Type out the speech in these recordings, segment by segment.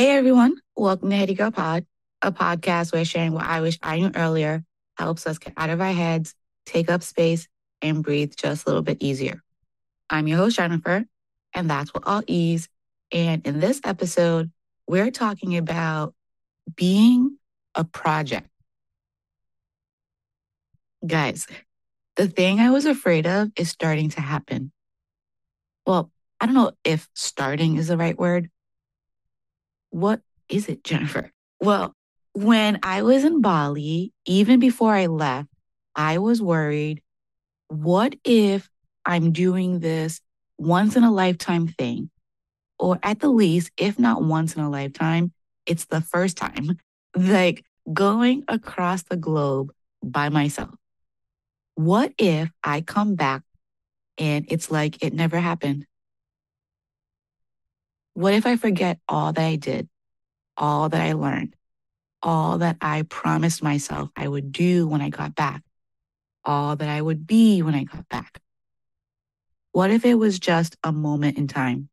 Hey everyone, welcome to Heady Girl Pod, a podcast where sharing what I wish I knew earlier helps us get out of our heads, take up space, and breathe just a little bit easier. I'm your host, Jennifer, and that's what I'll ease. And in this episode, we're talking about being a project. Guys, the thing I was afraid of is starting to happen. Well, I don't know if starting is the right word, what is it, Jennifer? Well, when I was in Bali, even before I left, I was worried what if I'm doing this once in a lifetime thing? Or at the least, if not once in a lifetime, it's the first time, like going across the globe by myself. What if I come back and it's like it never happened? What if I forget all that I did, all that I learned, all that I promised myself I would do when I got back, all that I would be when I got back? What if it was just a moment in time?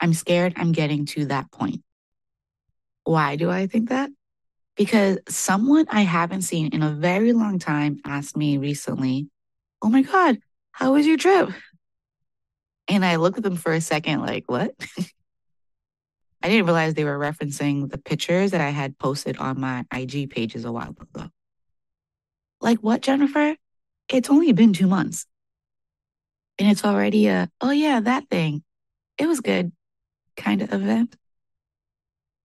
I'm scared I'm getting to that point. Why do I think that? Because someone I haven't seen in a very long time asked me recently, Oh my God, how was your trip? And I looked at them for a second, like, what? I didn't realize they were referencing the pictures that I had posted on my IG pages a while ago. Like, what, Jennifer? It's only been two months. And it's already a, oh, yeah, that thing. It was good kind of event.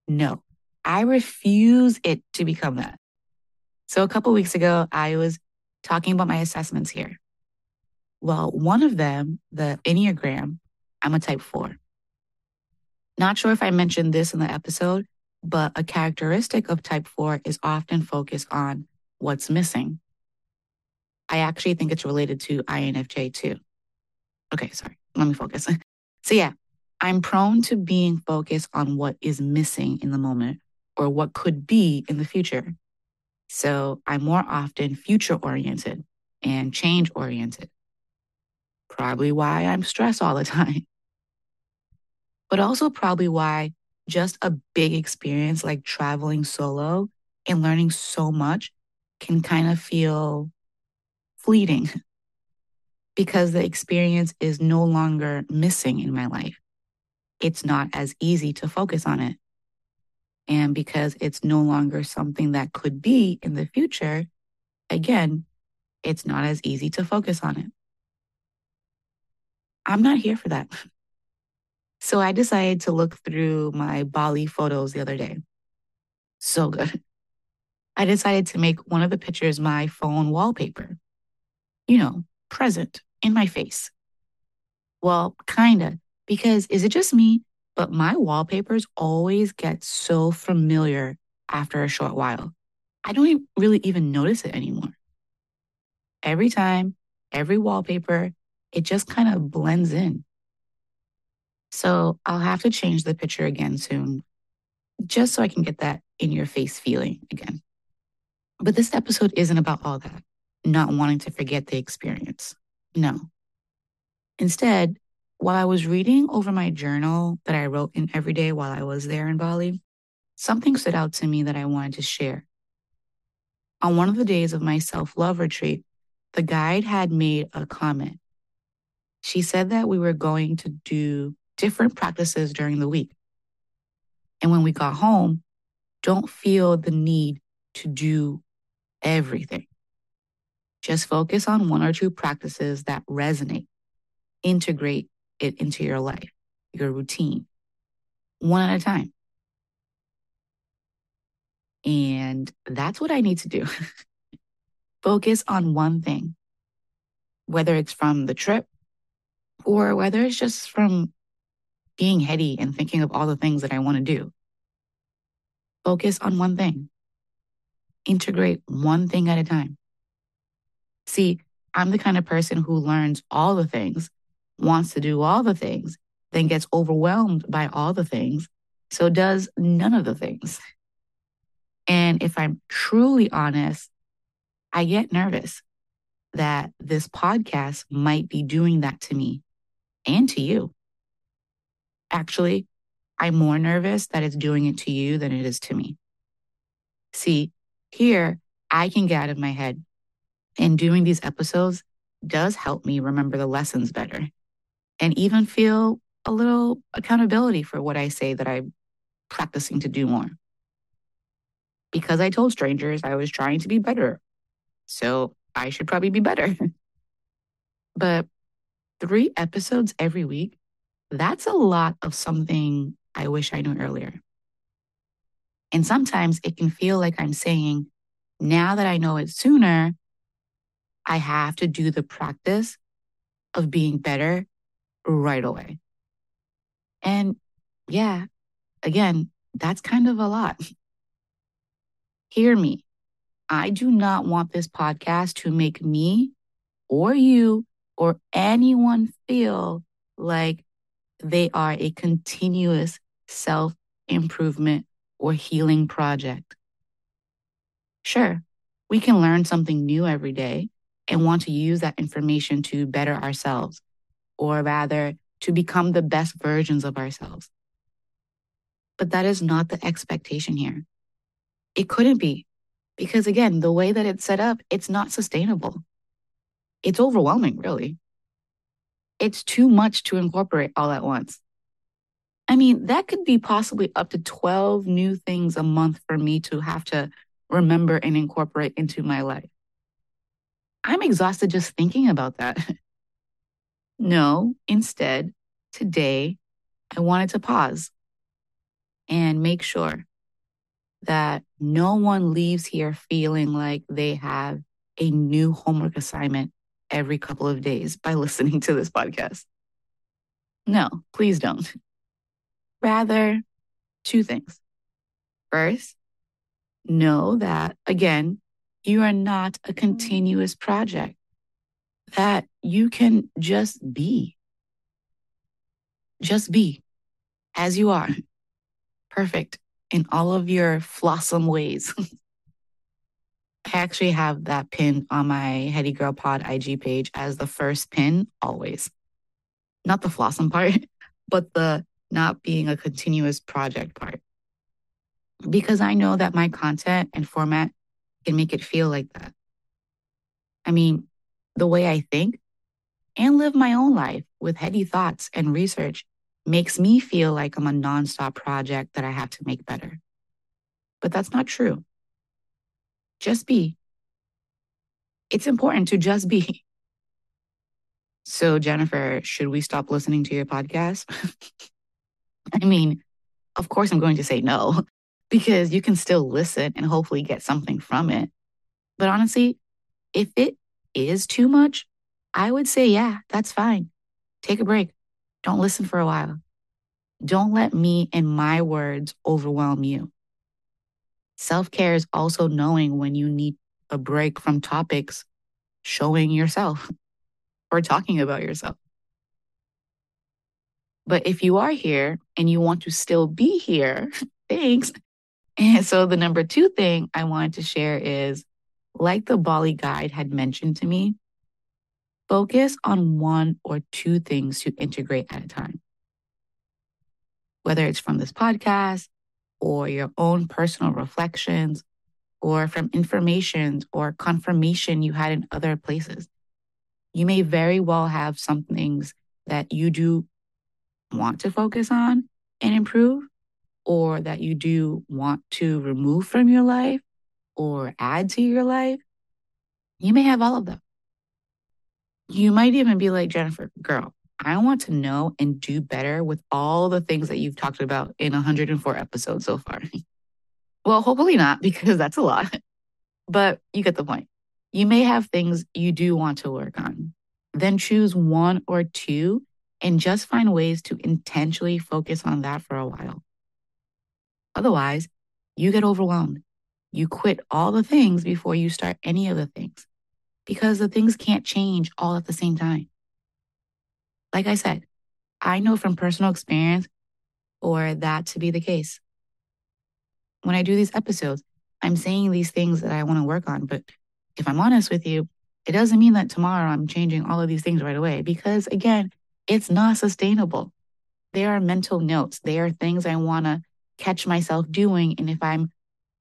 No, I refuse it to become that. So a couple weeks ago, I was talking about my assessments here. Well, one of them, the Enneagram, I'm a type four. Not sure if I mentioned this in the episode, but a characteristic of type four is often focused on what's missing. I actually think it's related to INFJ too. Okay, sorry. Let me focus. so, yeah, I'm prone to being focused on what is missing in the moment or what could be in the future. So, I'm more often future oriented and change oriented probably why I'm stressed all the time. But also, probably why just a big experience like traveling solo and learning so much can kind of feel fleeting because the experience is no longer missing in my life. It's not as easy to focus on it. And because it's no longer something that could be in the future, again, it's not as easy to focus on it. I'm not here for that. So I decided to look through my Bali photos the other day. So good. I decided to make one of the pictures my phone wallpaper. You know, present in my face. Well, kinda, because is it just me? But my wallpapers always get so familiar after a short while. I don't really even notice it anymore. Every time, every wallpaper, it just kind of blends in. So I'll have to change the picture again soon, just so I can get that in your face feeling again. But this episode isn't about all that, not wanting to forget the experience. No. Instead, while I was reading over my journal that I wrote in every day while I was there in Bali, something stood out to me that I wanted to share. On one of the days of my self love retreat, the guide had made a comment she said that we were going to do different practices during the week. And when we got home, don't feel the need to do everything. Just focus on one or two practices that resonate. Integrate it into your life, your routine, one at a time. And that's what I need to do. Focus on one thing, whether it's from the trip, or whether it's just from being heady and thinking of all the things that I want to do. Focus on one thing. Integrate one thing at a time. See, I'm the kind of person who learns all the things, wants to do all the things, then gets overwhelmed by all the things, so does none of the things. And if I'm truly honest, I get nervous that this podcast might be doing that to me and to you. Actually, I'm more nervous that it's doing it to you than it is to me. See, here, I can get out of my head. And doing these episodes does help me remember the lessons better and even feel a little accountability for what I say that I'm practicing to do more. Because I told strangers I was trying to be better. So I should probably be better. but three episodes every week, that's a lot of something I wish I knew earlier. And sometimes it can feel like I'm saying, now that I know it sooner, I have to do the practice of being better right away. And yeah, again, that's kind of a lot. Hear me. I do not want this podcast to make me or you or anyone feel like they are a continuous self improvement or healing project. Sure, we can learn something new every day and want to use that information to better ourselves, or rather, to become the best versions of ourselves. But that is not the expectation here. It couldn't be, because again, the way that it's set up, it's not sustainable. It's overwhelming, really. It's too much to incorporate all at once. I mean, that could be possibly up to 12 new things a month for me to have to remember and incorporate into my life. I'm exhausted just thinking about that. no, instead, today, I wanted to pause and make sure that no one leaves here feeling like they have a new homework assignment every couple of days by listening to this podcast. No, please don't. Rather, two things. First, know that, again, you are not a continuous project, that you can just be. Just be as you are, perfect in all of your flawsome ways. I actually have that pin on my Heady Girl Pod IG page as the first pin always. Not the flawsome part, but the not being a continuous project part. Because I know that my content and format can make it feel like that. I mean, the way I think and live my own life with heady thoughts and research makes me feel like I'm a nonstop project that I have to make better. But that's not true. Just be. It's important to just be. So, Jennifer, should we stop listening to your podcast? I mean, of course, I'm going to say no because you can still listen and hopefully get something from it. But honestly, if it is too much, I would say, yeah, that's fine. Take a break. Don't listen for a while. Don't let me and my words overwhelm you. Self care is also knowing when you need a break from topics showing yourself or talking about yourself. But if you are here and you want to still be here, thanks. And so the number two thing I wanted to share is like the Bali guide had mentioned to me, focus on one or two things to integrate at a time. Whether it's from this podcast or your own personal reflections or from information or confirmation you had in other places. You may very well have some things that you do want to focus on and improve, or that you do want to remove from your life or add to your life, you may have all of them. You might even be like, Jennifer, girl, I want to know and do better with all the things that you've talked about in 104 episodes so far. well, hopefully not, because that's a lot, but you get the point. You may have things you do want to work on. Then choose one or two and just find ways to intentionally focus on that for a while. Otherwise, you get overwhelmed. You quit all the things before you start any of the things because the things can't change all at the same time. Like I said, I know from personal experience for that to be the case. When I do these episodes, I'm saying these things that I want to work on. But if I'm honest with you, it doesn't mean that tomorrow I'm changing all of these things right away because, again, it's not sustainable. They are mental notes. They are things I want to catch myself doing. And if I'm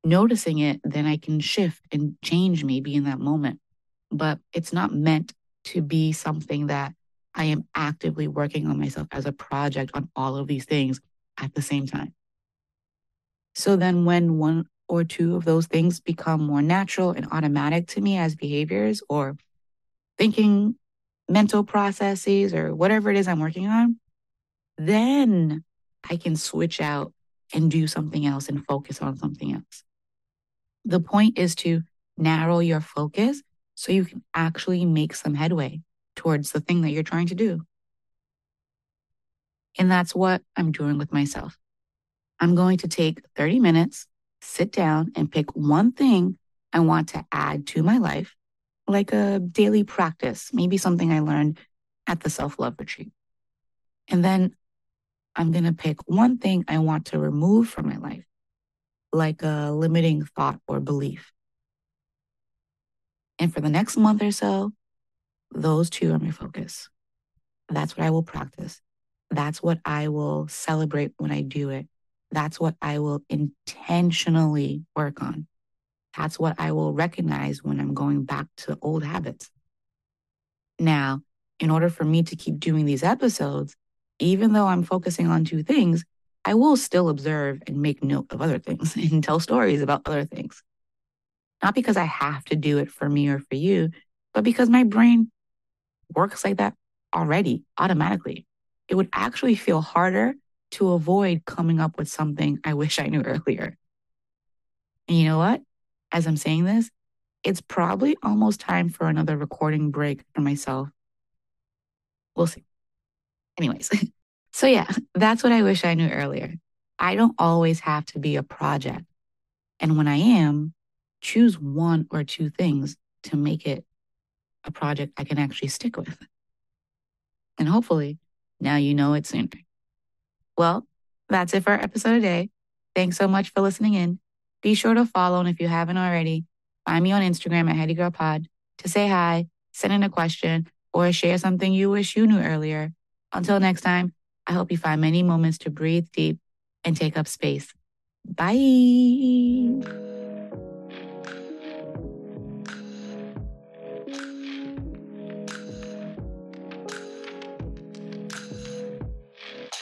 noticing it, then I can shift and change maybe in that moment. But it's not meant to be something that I am actively working on myself as a project on all of these things at the same time. So then, when one or two of those things become more natural and automatic to me as behaviors or thinking mental processes or whatever it is I'm working on, then I can switch out and do something else and focus on something else. The point is to narrow your focus so you can actually make some headway towards the thing that you're trying to do. And that's what I'm doing with myself. I'm going to take 30 minutes, sit down, and pick one thing I want to add to my life, like a daily practice, maybe something I learned at the self love retreat. And then I'm going to pick one thing I want to remove from my life, like a limiting thought or belief. And for the next month or so, those two are my focus. That's what I will practice. That's what I will celebrate when I do it. That's what I will intentionally work on. That's what I will recognize when I'm going back to old habits. Now, in order for me to keep doing these episodes, even though I'm focusing on two things, I will still observe and make note of other things and tell stories about other things. Not because I have to do it for me or for you, but because my brain works like that already automatically. It would actually feel harder to avoid coming up with something I wish I knew earlier. And you know what? As I'm saying this, it's probably almost time for another recording break for myself. We'll see. Anyways, so yeah, that's what I wish I knew earlier. I don't always have to be a project. And when I am, choose one or two things to make it a project I can actually stick with. And hopefully, now you know it sooner. Well, that's it for our episode today. Thanks so much for listening in. Be sure to follow, and if you haven't already, find me on Instagram at HeadyGirlPod to say hi, send in a question, or share something you wish you knew earlier. Until next time, I hope you find many moments to breathe deep and take up space. Bye.